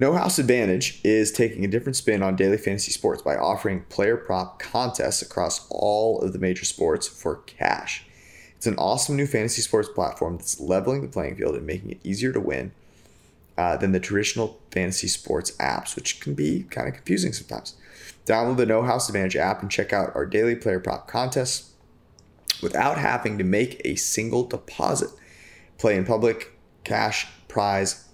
No House Advantage is taking a different spin on daily fantasy sports by offering player prop contests across all of the major sports for cash. It's an awesome new fantasy sports platform that's leveling the playing field and making it easier to win uh, than the traditional fantasy sports apps, which can be kind of confusing sometimes. Download the No House Advantage app and check out our daily player prop contests without having to make a single deposit. Play in public, cash, prize,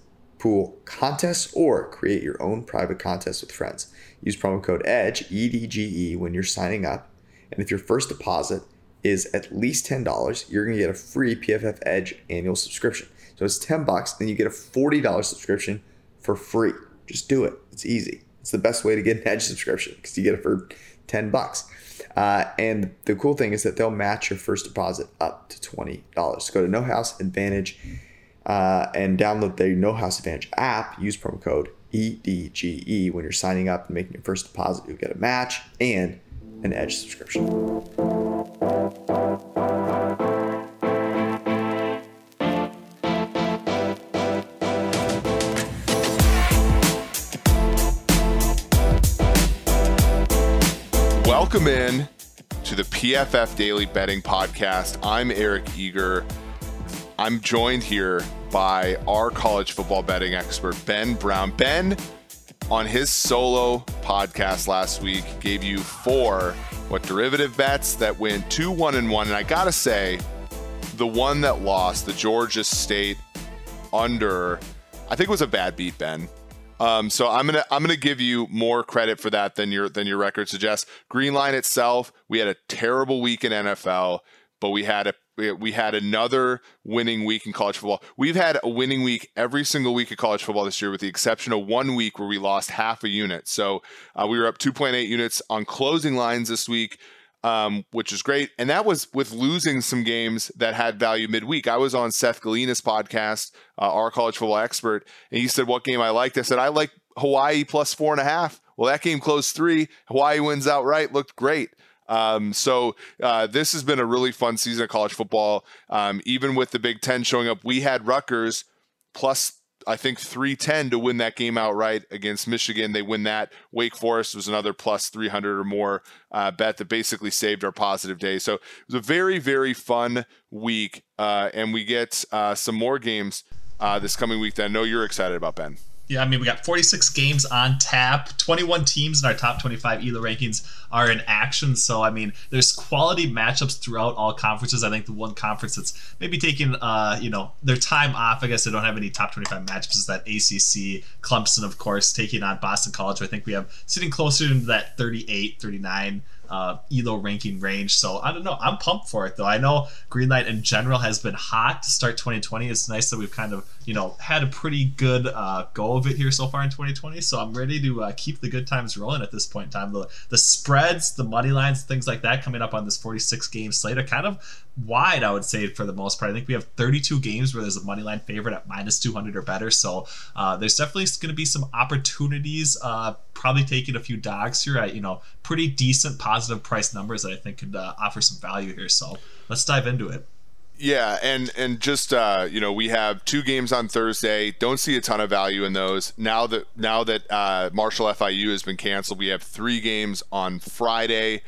pool contests, or create your own private contest with friends. Use promo code EDGE, EDGE, when you're signing up. And if your first deposit is at least $10, you're going to get a free PFF Edge annual subscription. So it's 10 bucks, then you get a $40 subscription for free. Just do it. It's easy. It's the best way to get an Edge subscription because you get it for 10 bucks. Uh, and the cool thing is that they'll match your first deposit up to $20. So go to No House Advantage uh, and download the No House Advantage app. Use promo code EDGE when you're signing up and making your first deposit. You'll get a match and an Edge subscription. Welcome in to the PFF Daily Betting Podcast. I'm Eric Eager. I'm joined here by our college football betting expert, Ben Brown. Ben, on his solo podcast last week, gave you four what derivative bets that went two, one, and one. And I gotta say, the one that lost, the Georgia State under, I think it was a bad beat, Ben. Um, so I'm gonna I'm gonna give you more credit for that than your than your record suggests. Green line itself, we had a terrible week in NFL, but we had a we had another winning week in college football. We've had a winning week every single week of college football this year, with the exception of one week where we lost half a unit. So uh, we were up 2.8 units on closing lines this week um, which is great. And that was with losing some games that had value midweek. I was on Seth Galina's podcast, uh, our college football expert, and he said, What game I liked? I said, I like Hawaii plus four and a half. Well, that game closed three. Hawaii wins outright, looked great. Um, so uh, this has been a really fun season of college football. Um, even with the Big Ten showing up, we had Rutgers plus I think 310 to win that game outright against Michigan. They win that. Wake Forest was another plus 300 or more uh, bet that basically saved our positive day. So it was a very, very fun week. Uh, and we get uh, some more games uh, this coming week that I know you're excited about, Ben. Yeah, I mean, we got 46 games on tap. 21 teams in our top 25 ELO rankings are in action. So, I mean, there's quality matchups throughout all conferences. I think the one conference that's maybe taking, uh, you know, their time off, I guess they don't have any top 25 matchups, is that ACC. Clemson, of course, taking on Boston College. I think we have sitting closer to that 38, 39 uh, ELO ranking range. So I don't know. I'm pumped for it though. I know Greenlight in general has been hot to start 2020. It's nice that we've kind of you know had a pretty good uh, go of it here so far in 2020. So I'm ready to uh, keep the good times rolling at this point in time. The the spreads, the money lines, things like that coming up on this 46 game slate are kind of wide, I would say, for the most part. I think we have 32 games where there's a money line favorite at minus 200 or better. So uh, there's definitely going to be some opportunities. Uh, probably taking a few dogs here at you know pretty decent positive price numbers that I think could uh, offer some value here. So let's dive into it. Yeah, and and just uh, you know, we have two games on Thursday. Don't see a ton of value in those. Now that now that uh, Marshall FIU has been canceled, we have three games on Friday.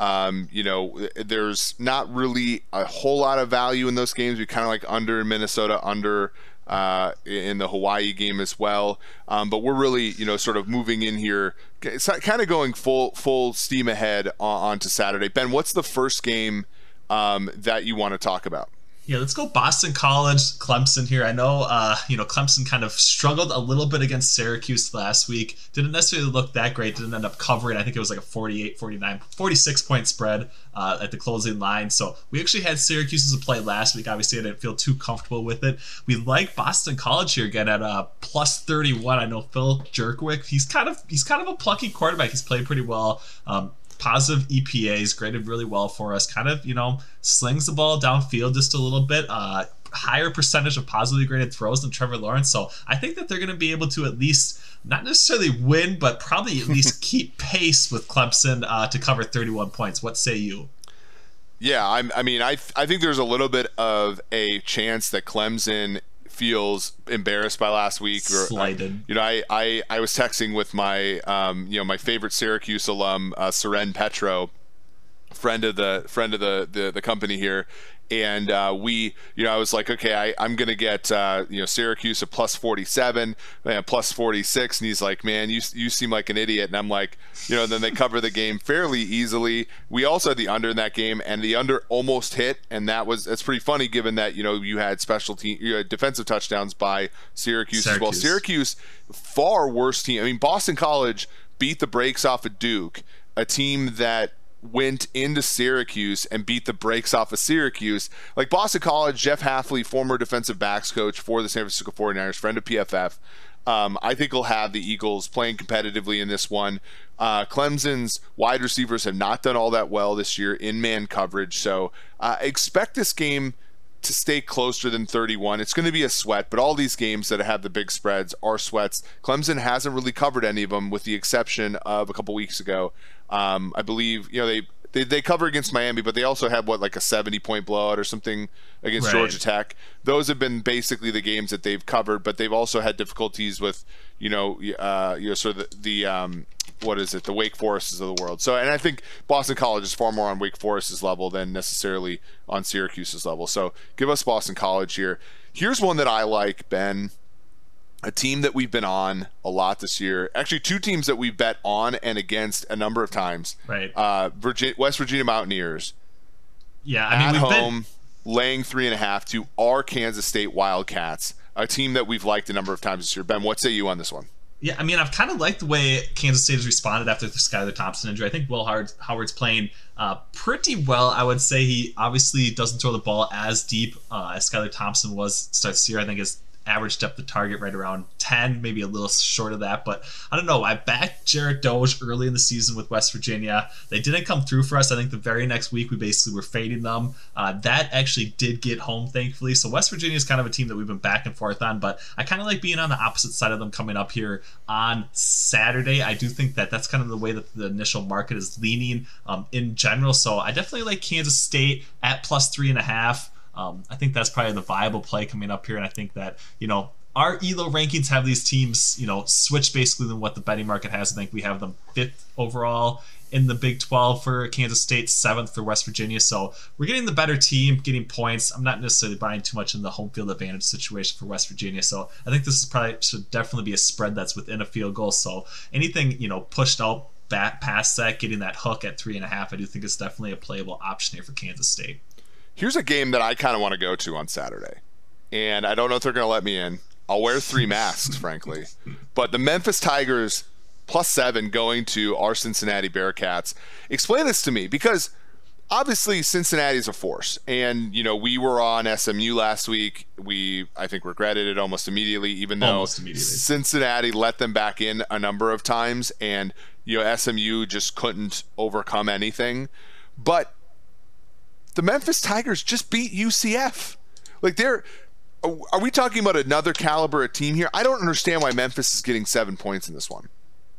Um, you know, there's not really a whole lot of value in those games. We kind of like under in Minnesota, under uh, in the Hawaii game as well. Um, but we're really, you know, sort of moving in here, it's kind of going full full steam ahead on, on to Saturday. Ben, what's the first game um, that you want to talk about? Yeah, let's go Boston College, Clemson here. I know, uh, you know, Clemson kind of struggled a little bit against Syracuse last week. Didn't necessarily look that great. Didn't end up covering. I think it was like a 48, 49, 46 point spread uh, at the closing line. So we actually had Syracuse as a play last week. Obviously, I didn't feel too comfortable with it. We like Boston College here again at uh, plus 31. I know Phil Jurkovec. He's kind of he's kind of a plucky quarterback. He's played pretty well. Um, positive EPAs, graded really well for us. Kind of, you know, slings the ball downfield just a little bit. Uh, higher percentage of positively graded throws than Trevor Lawrence. So I think that they're going to be able to at least not necessarily win, but probably at least keep pace with Clemson uh, to cover 31 points. What say you? Yeah, I'm, I mean, I I think there's a little bit of a chance that Clemson feels embarrassed by last week. Or, Slighted. you know, I, I I was texting with my um, you know my favorite Syracuse alum, uh, Seren Petro, friend of the friend of the the, the company here, and uh, we, you know, I was like, okay, I, I'm gonna get, uh, you know, Syracuse a plus 47, man, plus 46, and he's like, man, you you seem like an idiot, and I'm like, you know, then they cover the game fairly easily. We also had the under in that game, and the under almost hit, and that was that's pretty funny given that you know you had special team, you had defensive touchdowns by Syracuse, Syracuse as well. Syracuse, far worse team. I mean, Boston College beat the brakes off of Duke, a team that went into Syracuse and beat the brakes off of Syracuse. Like Boston College, Jeff Hafley, former defensive backs coach for the San Francisco 49ers, friend of PFF. Um, I think he'll have the Eagles playing competitively in this one. Uh, Clemson's wide receivers have not done all that well this year in man coverage, so uh, expect this game to stay closer than 31. It's going to be a sweat, but all these games that have the big spreads are sweats. Clemson hasn't really covered any of them, with the exception of a couple weeks ago. Um, I believe you know they, they they cover against Miami, but they also have what like a 70 point blowout or something against right. Georgia Tech. Those have been basically the games that they've covered, but they've also had difficulties with you know uh, you know sort of the, the um, what is it the Wake Forests of the world. So and I think Boston College is far more on Wake Forest's level than necessarily on Syracuse's level. So give us Boston College here. Here's one that I like, Ben a team that we've been on a lot this year. Actually, two teams that we bet on and against a number of times. Right. Uh, Virginia, West Virginia Mountaineers. Yeah, I mean, at home, been... laying three and a half to our Kansas State Wildcats, a team that we've liked a number of times this year. Ben, what say you on this one? Yeah, I mean, I've kind of liked the way Kansas State has responded after the Skylar Thompson injury. I think Will Howard, Howard's playing uh, pretty well. I would say he obviously doesn't throw the ball as deep uh, as Skylar Thompson was starts year. I think his average depth of target right around 10, maybe a little short of that. But I don't know. I backed Jarret Doege early in the season with West Virginia. They didn't come through for us. I think the very next week we basically were fading them. Uh, that actually did get home, thankfully. So West Virginia is kind of a team that we've been back and forth on, but I kind of like being on the opposite side of them coming up here on Saturday. I do think that that's kind of the way that the initial market is leaning um, in general. So I definitely like Kansas State at plus three and a half. Um, I think that's probably the viable play coming up here, and I think that you know our ELO rankings have these teams, you know, switch basically than what the betting market has. I think we have them fifth overall in the Big 12 for Kansas State, seventh for West Virginia. So we're getting the better team, getting points. I'm not necessarily buying too much in the home field advantage situation for West Virginia. So I think this is probably should definitely be a spread that's within a field goal. So anything, you know, pushed out back past that, getting that hook at three and a half, I do think is definitely a playable option here for Kansas State. Here's a game that I kind of want to go to on Saturday, and I don't know if they're going to let me in. I'll wear three masks, frankly. But the Memphis Tigers plus seven going to our Cincinnati Bearcats. Explain this to me because obviously Cincinnati's a force, and you know we were on SMU last week. We I think regretted it almost immediately, even though immediately. Cincinnati let them back in a number of times, and you know SMU just couldn't overcome anything. But the Memphis Tigers just beat UCF. Like they're are we talking about another caliber of team here? I don't understand why Memphis is getting 7 points in this one.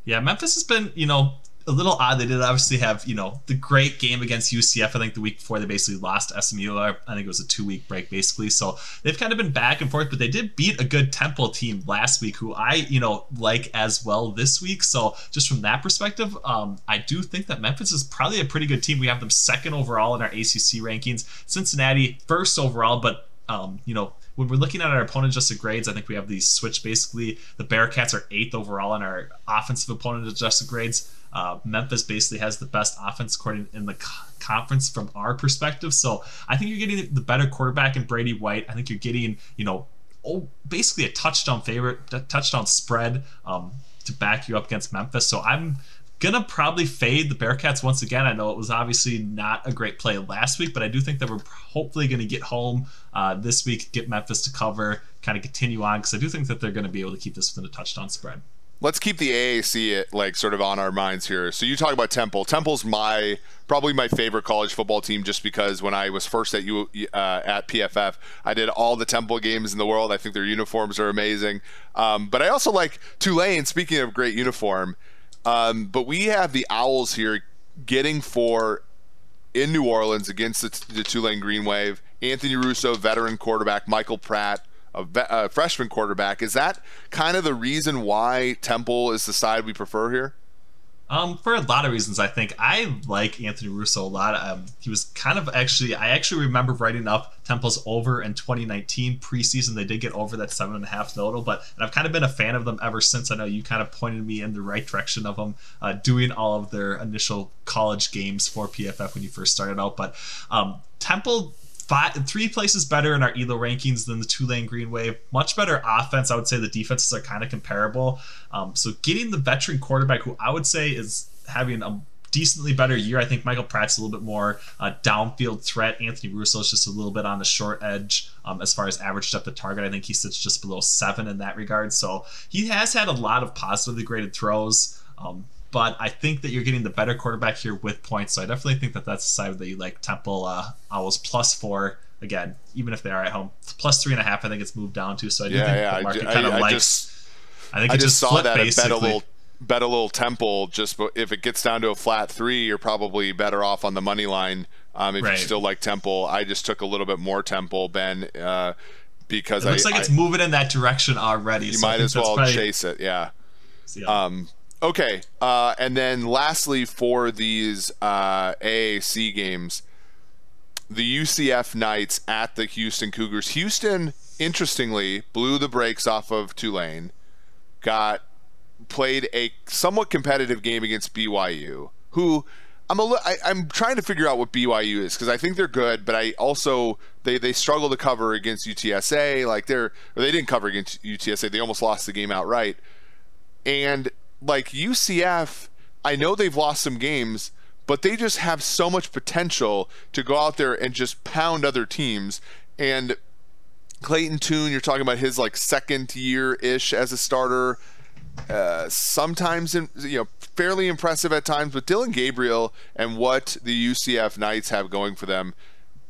Yeah, Memphis has been, you know, a little odd. They did obviously have, you know, the great game against UCF. I think the week before they basically lost SMU. I think it was a two week break basically. So they've kind of been back and forth, but they did beat a good Temple team last week, who I, you know, like as well this week. So just from that perspective, um, I do think that Memphis is probably a pretty good team. We have them second overall in our ACC rankings. Cincinnati first overall, but um, you know, when we're looking at our opponent adjusted grades, I think we have these switch basically. The Bearcats are eighth overall in our offensive opponent adjusted grades. Uh, Memphis basically has the best offense according in the conference from our perspective. So I think you're getting the better quarterback in Brady White. I think you're getting, you know, oh, basically a touchdown favorite, touchdown spread um, to back you up against Memphis. So I'm gonna probably fade the Bearcats once again. I know it was obviously not a great play last week, but I do think that we're hopefully gonna get home uh, this week, get Memphis to cover, kind of continue on because I do think that they're gonna be able to keep this within a touchdown spread let's keep the AAC like sort of on our minds here. So you talk about Temple. Temple's my probably my favorite college football team just because when I was first at you uh, at PFF, I did all the Temple games in the world. I think their uniforms are amazing. Um, but I also like Tulane. Speaking of great uniform, um, but we have the Owls here getting for in New Orleans against the, the Tulane Green Wave. Anthony Russo, veteran quarterback, Michael Pratt a, a freshman quarterback. Is that kind of the reason why Temple is the side we prefer here? Um, for a lot of reasons, I think I like Anthony Russo a lot. Um, he was kind of actually, I actually remember writing up Temple's over in 2019 preseason. They did get over that seven and a half total, but and I've kind of been a fan of them ever since. I know you kind of pointed me in the right direction of them uh, doing all of their initial college games for PFF when you first started out. But um, Temple five, three places better in our ELO rankings than the Tulane Green Wave. Much better offense. I would say the defenses are kind of comparable. Um, so getting the veteran quarterback, who I would say is having a decently better year. I think Michael Pratt's a little bit more uh, downfield threat. Anthony Russo is just a little bit on the short edge um, as far as average depth of target. I think he sits just below seven in that regard. So he has had a lot of positively graded throws. Um, but I think that you're getting the better quarterback here with points. So I definitely think that that's the side that you like. Temple uh, Owls plus four again, even if they are at home, plus three and a half. I think it's moved down to. So I do yeah, think yeah. the market I, kind of I, likes. Just, I think I just, just saw that basically. bet a little bet a little Temple. Just if it gets down to a flat three, you're probably better off on the money line. Um, if Right. you still like Temple, I just took a little bit more Temple, Ben, uh, because It looks I, like it's I- moving in that direction already. you so might as well probably- chase it. Yeah. yeah. Um, okay. Uh, and then lastly, for these uh, AAC games, the UCF Knights at the Houston Cougars. Houston, interestingly, blew the brakes off of Tulane, got played a somewhat competitive game against BYU, who I'm a I, I'm trying to figure out what BYU is because I think they're good, but I also they they struggle to cover against UTSA. Like they're or they didn't cover against UTSA. They almost lost the game outright. And like UCF, I know they've lost some games, but they just have so much potential to go out there and just pound other teams. And Clayton Tune, you're talking about his like second year ish as a starter. Uh, sometimes, in, you know, fairly impressive at times. But Dillon Gabriel and what the UCF Knights have going for them,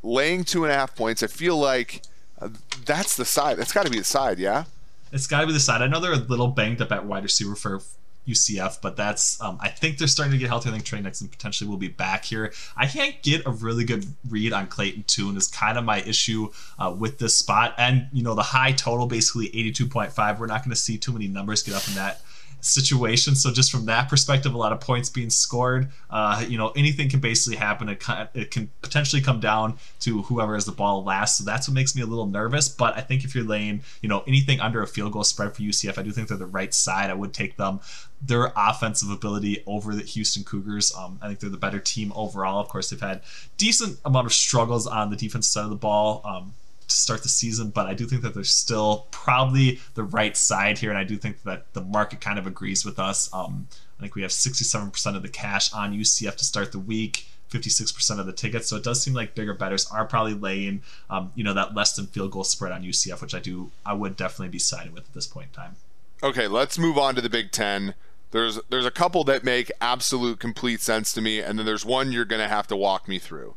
laying two and a half points, I feel like uh, that's the side. That's got to be the side, yeah. It's got to be the side. I know they're a little banged up at wide receiver for UCF, but that's um, I think they're starting to get healthy. I think Tre Nixon potentially will be back here. I can't get a really good read on Clayton Tune is kind of my issue uh, with this spot, and you know the high total basically 82.5. We're not going to see too many numbers get up in that situation. So just from that perspective, a lot of points being scored. Uh, you know, anything can basically happen. It can, it can potentially come down to whoever has the ball last. So that's what makes me a little nervous. But I think if you're laying, you know, anything under a field goal spread for UCF, I do think they're the right side. I would take them. Their offensive ability over the Houston Cougars. Um, I think they're the better team overall. Of course, they've had decent amount of struggles on the defense side of the ball. Um, to start the season, but I do think that they're still probably the right side here, and I do think that the market kind of agrees with us. Um, I think we have 67% of the cash on UCF to start the week. 56% of the tickets, so it does seem like bigger bettors are probably laying, um, you know, that less than field goal spread on UCF, which I do, I would definitely be siding with at this point in time. Okay, let's move on to the Big Ten. There's there's a couple that make absolute complete sense to me, and then there's one you're gonna have to walk me through.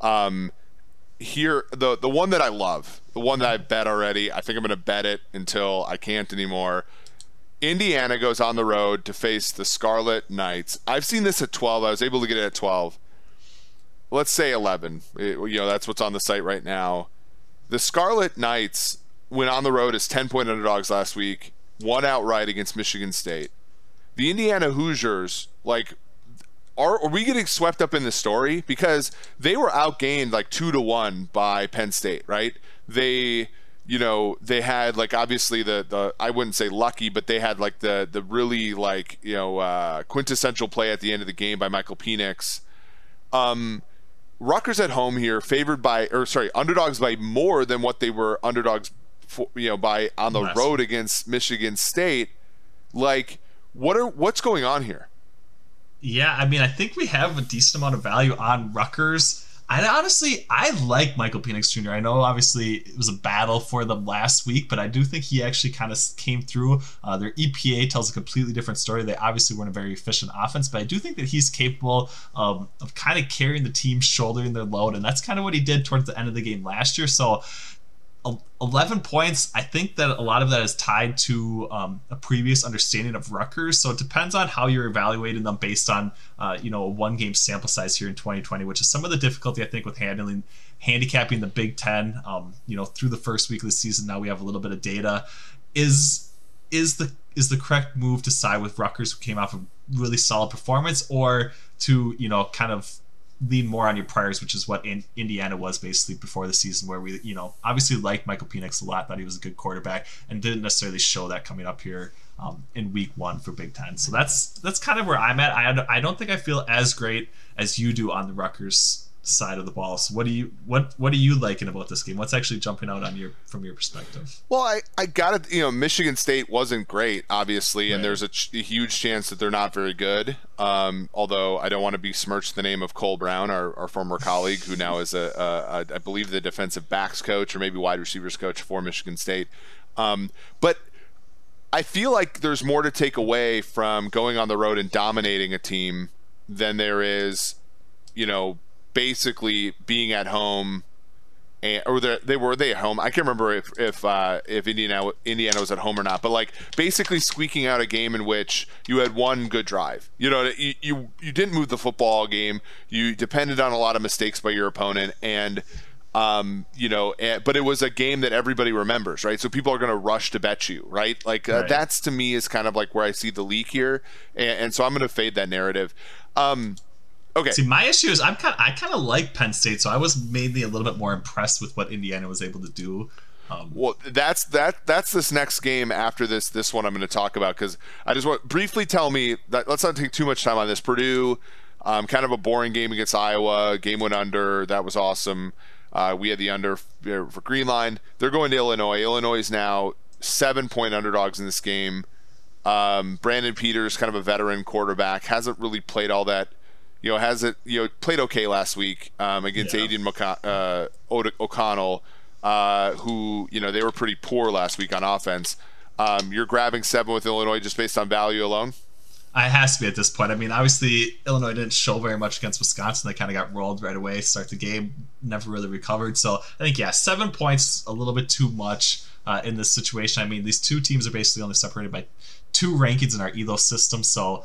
Um, here the the one that I love, the one that I bet already. I think I'm gonna bet it until I can't anymore. Indiana goes on the road to face the Scarlet Knights. I've seen this at 12. I was able to get it at 12. Let's say 11. It- you know, that's what's on the site right now. The Scarlet Knights went on the road as 10 point underdogs last week, won outright against Michigan State. The Indiana Hoosiers, like, are, are we getting swept up in the story? Because they were outgained like two to one by Penn State, right? They, you know, they had like obviously the the I wouldn't say lucky, but they had like the the really like you know uh, quintessential play at the end of the game by Michael Penix. Um, Rutgers at home here, favored by or sorry, underdogs by more than what they were underdogs, for, you know, by on the road against Michigan State. Like, what are what's going on here? Yeah, I mean, I think we have a decent amount of value on Rutgers. I honestly, I like Michael Penix Jr. I know obviously it was a battle for them last week, but I do think he actually kind of came through. Uh, their EPA tells a completely different story. They obviously weren't a very efficient offense, but I do think that he's capable of, of kind of carrying the team, shouldering their load, and that's kind of what he did towards the end of the game last year. So 11 points. I think that a lot of that is tied to um, a previous understanding of Rutgers. So it depends on how you're evaluating them based on, uh, you know, a one game sample size here in 2020, which is some of the difficulty I think with handling handicapping the Big Ten. Um, you know, through the first week of the season, now we have a little bit of data. Is is the is the correct move to side with Rutgers, who came off a really solid performance, or to you know kind of lean more on your priors, which is what in Indiana was basically before the season, where we, you know, obviously liked Michael Penix a lot, thought he was a good quarterback, and didn't necessarily show that coming up here um, in Week One for Big Ten. So that's that's kind of where I'm at. I I don't think I feel as great as you do on the Rutgers side of the ball. So what do you what what are you liking about this game? What's actually jumping out on your from your perspective? Well, I I got it. You know, Michigan State wasn't great, obviously, and there's a, ch- a, huge chance that they're not very good. Um, although I don't want to besmirch the name of Cole Brown, our, our former colleague, who now is a, a, a I believe the defensive backs coach or maybe wide receivers coach for Michigan State. Um, but I feel like there's more to take away from going on the road and dominating a team than there is, you know, basically being at home and, or they were they at home. I can't remember if if uh, if Indiana Indiana was at home or not, but like basically squeaking out a game in which you had one good drive. You know, you you, you didn't move the football game. You depended on a lot of mistakes by your opponent, and um, you know, and, but it was a game that everybody remembers, right? So people are going to rush to bet you, right? Like uh, right. that's to me is kind of like where I see the leak here, and, and so I'm going to fade that narrative. Um, Okay. See, my issue is I'm kind of, I kind of like Penn State, so I was mainly a little bit more impressed with what Indiana was able to do. Um, well, that's that that's this next game after this this one I'm going to talk about because I just want briefly tell me that let's not take too much time on this. Purdue, um, kind of a boring game against Iowa. Game went under. That was awesome. Uh, we had the under for Green Line. They're going to Illinois. Illinois is now seven point underdogs in this game. Um, Brandon Peters, kind of a veteran quarterback, hasn't really played all that you know, has it, you know, played okay last week um, against yeah. Aidan McCon- uh, O'Connell, uh, who, you know, they were pretty poor last week on offense. Um, you're grabbing seven with Illinois just based on value alone? It has to be at this point. I mean, obviously, Illinois didn't show very much against Wisconsin. They kind of got rolled right away, start the game, never really recovered. So I think, yeah, seven points, a little bit too much uh, in this situation. I mean, these two teams are basically only separated by two rankings in our ELO system. So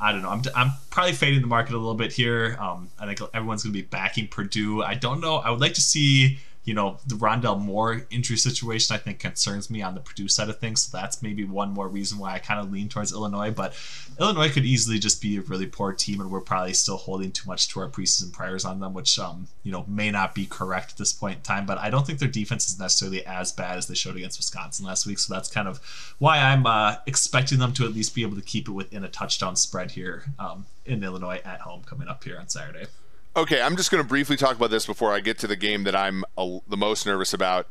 I don't know. I'm, I'm probably fading the market a little bit here. Um, I think everyone's going to be backing Purdue. I don't know. I would like to see you know, the Rondale Moore injury situation I think concerns me on the Purdue side of things. So that's maybe one more reason why I kind of lean towards Illinois. But Illinois could easily just be a really poor team, and we're probably still holding too much to our preseason priors on them, which um, you know may not be correct at this point in time. But I don't think their defense is necessarily as bad as they showed against Wisconsin last week. So that's kind of why I'm uh, expecting them to at least be able to keep it within a touchdown spread here um, in Illinois at home coming up here on Saturday. Okay, I'm just going to briefly talk about this before I get to the game that I'm a, the most nervous about.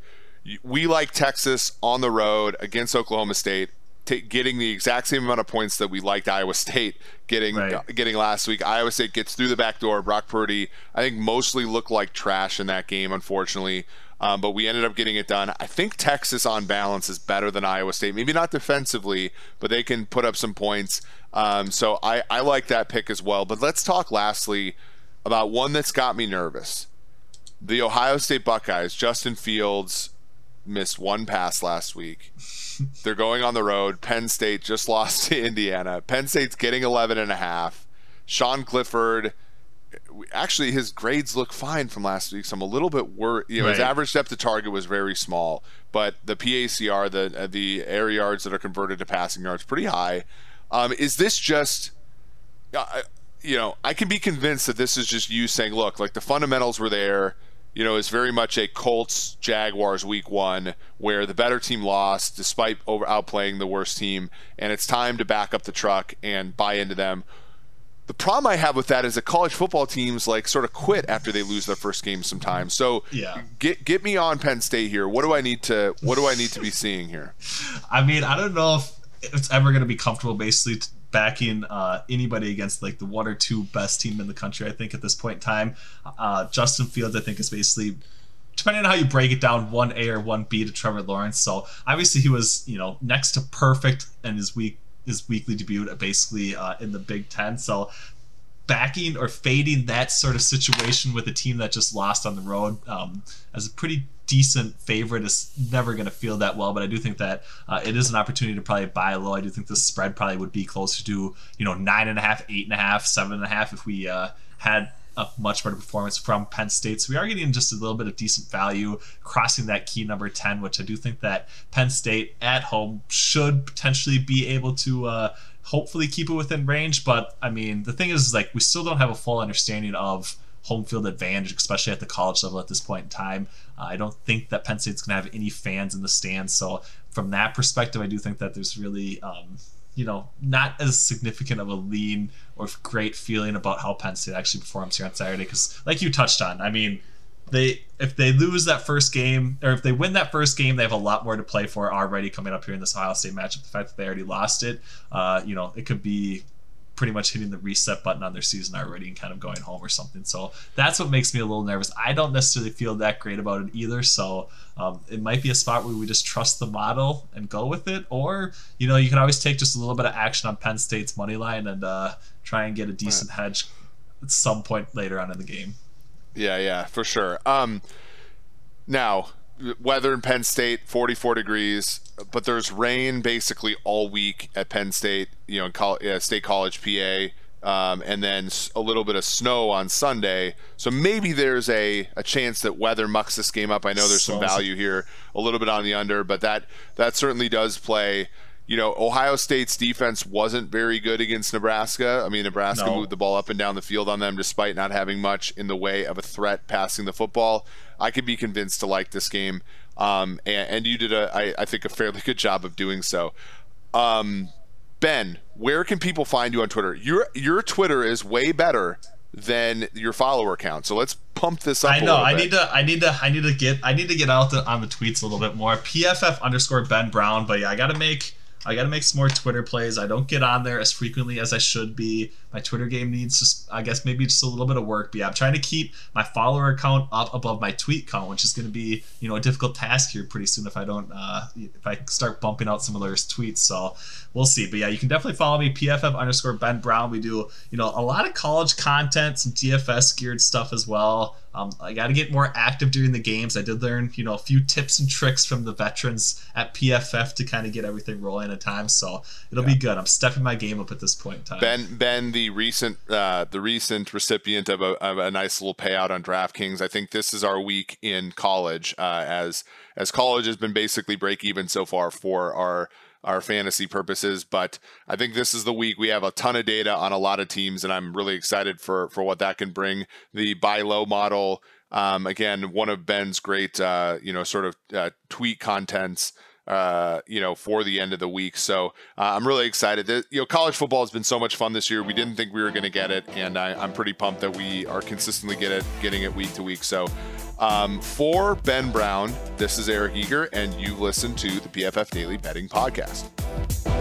We like Texas on the road against Oklahoma State, t- getting the exact same amount of points that we liked Iowa State getting right. getting last week. Iowa State gets through the back door. Brock Purdy, I think, mostly looked like trash in that game, unfortunately. Um, but we ended up getting it done. I think Texas, on balance, is better than Iowa State. Maybe not defensively, but they can put up some points. Um, so I, I like that pick as well. But let's talk lastly about one that's got me nervous. The Ohio State Buckeyes, Justin Fields missed one pass last week. They're going on the road. Penn State just lost to Indiana. Penn State's getting 11 and a half. Sean Clifford actually his grades look fine from last week. So I'm a little bit worried. You know, right. his average depth to target was very small, but the PACR, the uh, the air yards that are converted to passing yards, pretty high. Um, is this just? Uh, you know, I can be convinced that this is just you saying, look, like the fundamentals were there. You know, it's very much a Colts Jaguars week one where the better team lost despite over outplaying the worst team, and it's time to back up the truck and buy into them. The problem I have with that is that college football teams like sort of quit after they lose their first game sometimes. So yeah, get get me on Penn State here. What do I need to What do I need to be seeing here? I mean, I don't know if it's ever going to be comfortable basically backing uh, anybody against like the one or two best team in the country. I think at this point in time, uh, Justin Fields I think is basically depending on how you break it down, one A or one B to Trevor Lawrence. So obviously he was you know next to perfect in his week his weekly debut basically uh, in the Big Ten. So backing or fading that sort of situation with a team that just lost on the road um, as a pretty decent favorite is never going to feel that well. But I do think that uh, it is an opportunity to probably buy low. I do think the spread probably would be closer to you know nine and a half, eight and a half, seven and a half if we uh, had a much better performance from Penn State. So we are getting just a little bit of decent value crossing that key number 10, which I do think that Penn State at home should potentially be able to uh, hopefully keep it within range. But I mean, the thing is, like, we still don't have a full understanding of home field advantage, especially at the college level at this point in time. Uh, I don't think that Penn State's going to have any fans in the stands. So from that perspective, I do think that there's really. Um, you know, not as significant of a lean or great feeling about how Penn State actually performs here on Saturday. Because, like you touched on, I mean, they if they lose that first game or if they win that first game, they have a lot more to play for already coming up here in this Ohio State matchup. The fact that they already lost it, uh, you know, it could be pretty much hitting the reset button on their season already and kind of going home or something. So that's what makes me a little nervous. I don't necessarily feel that great about it either. So um, it might be a spot where we just trust the model and go with it, or you know, you can always take just a little bit of action on Penn State's money line and uh, try and get a decent hedge at some point later on in the game. Yeah, yeah, for sure. Um, now weather in Penn State, 44 degrees, but there's rain basically all week at Penn State, you know, in Col- uh, State College, PA, um, and then a little bit of snow on Sunday. So maybe there's a, a chance that weather mucks this game up. I know there's some value here, a little bit on the under, but that that certainly does play. You know, Ohio State's defense wasn't very good against Nebraska. I mean, Nebraska no. moved the ball up and down the field on them despite not having much in the way of a threat passing the football. I could be convinced to like this game. Um, and, and, you did a, I, I think, a fairly good job of doing so. Um, ben, where can people find you on Twitter? Your your Twitter is way better than your follower count. So let's pump this up. I know. I need to. I need to. I need to get. I need to get out the, on the tweets a little bit more. PFF underscore Ben Brown. But yeah, I got to make I got to make some more Twitter plays. I don't get on there as frequently as I should be. My Twitter game needs just, I guess, maybe just a little bit of work. But yeah, I'm trying to keep my follower count up above my tweet count, which is going to be, you know, a difficult task here pretty soon if I don't, uh, if I start bumping out some of those tweets. So we'll see. But yeah, you can definitely follow me, PFF underscore Ben Brown. We do, you know, a lot of college content, some DFS geared stuff as well. Um, I got to get more active during the games. I did learn, you know, a few tips and tricks from the veterans at PFF to kind of get everything rolling at times. So it'll yeah. be good. I'm stepping my game up at this point in time. Ben, Ben, the recent, uh, the recent recipient of a, of a nice little payout on DraftKings. I think this is our week in college, uh, as as college has been basically break even so far for our our fantasy purposes. But I think this is the week we have a ton of data on a lot of teams, and I'm really excited for for what that can bring. The buy low model, um, again, one of Ben's great, uh, you know, sort of uh, tweet contents. Uh, you know, for the end of the week. So uh, I'm really excited. That, you know, college football has been so much fun this year. We didn't think we were going to get it, and I, am pretty pumped that we are consistently get it, getting it week to week. So um, for Ben Brown, this is Eric Eager, and you've listened to the PFF Daily Betting Podcast.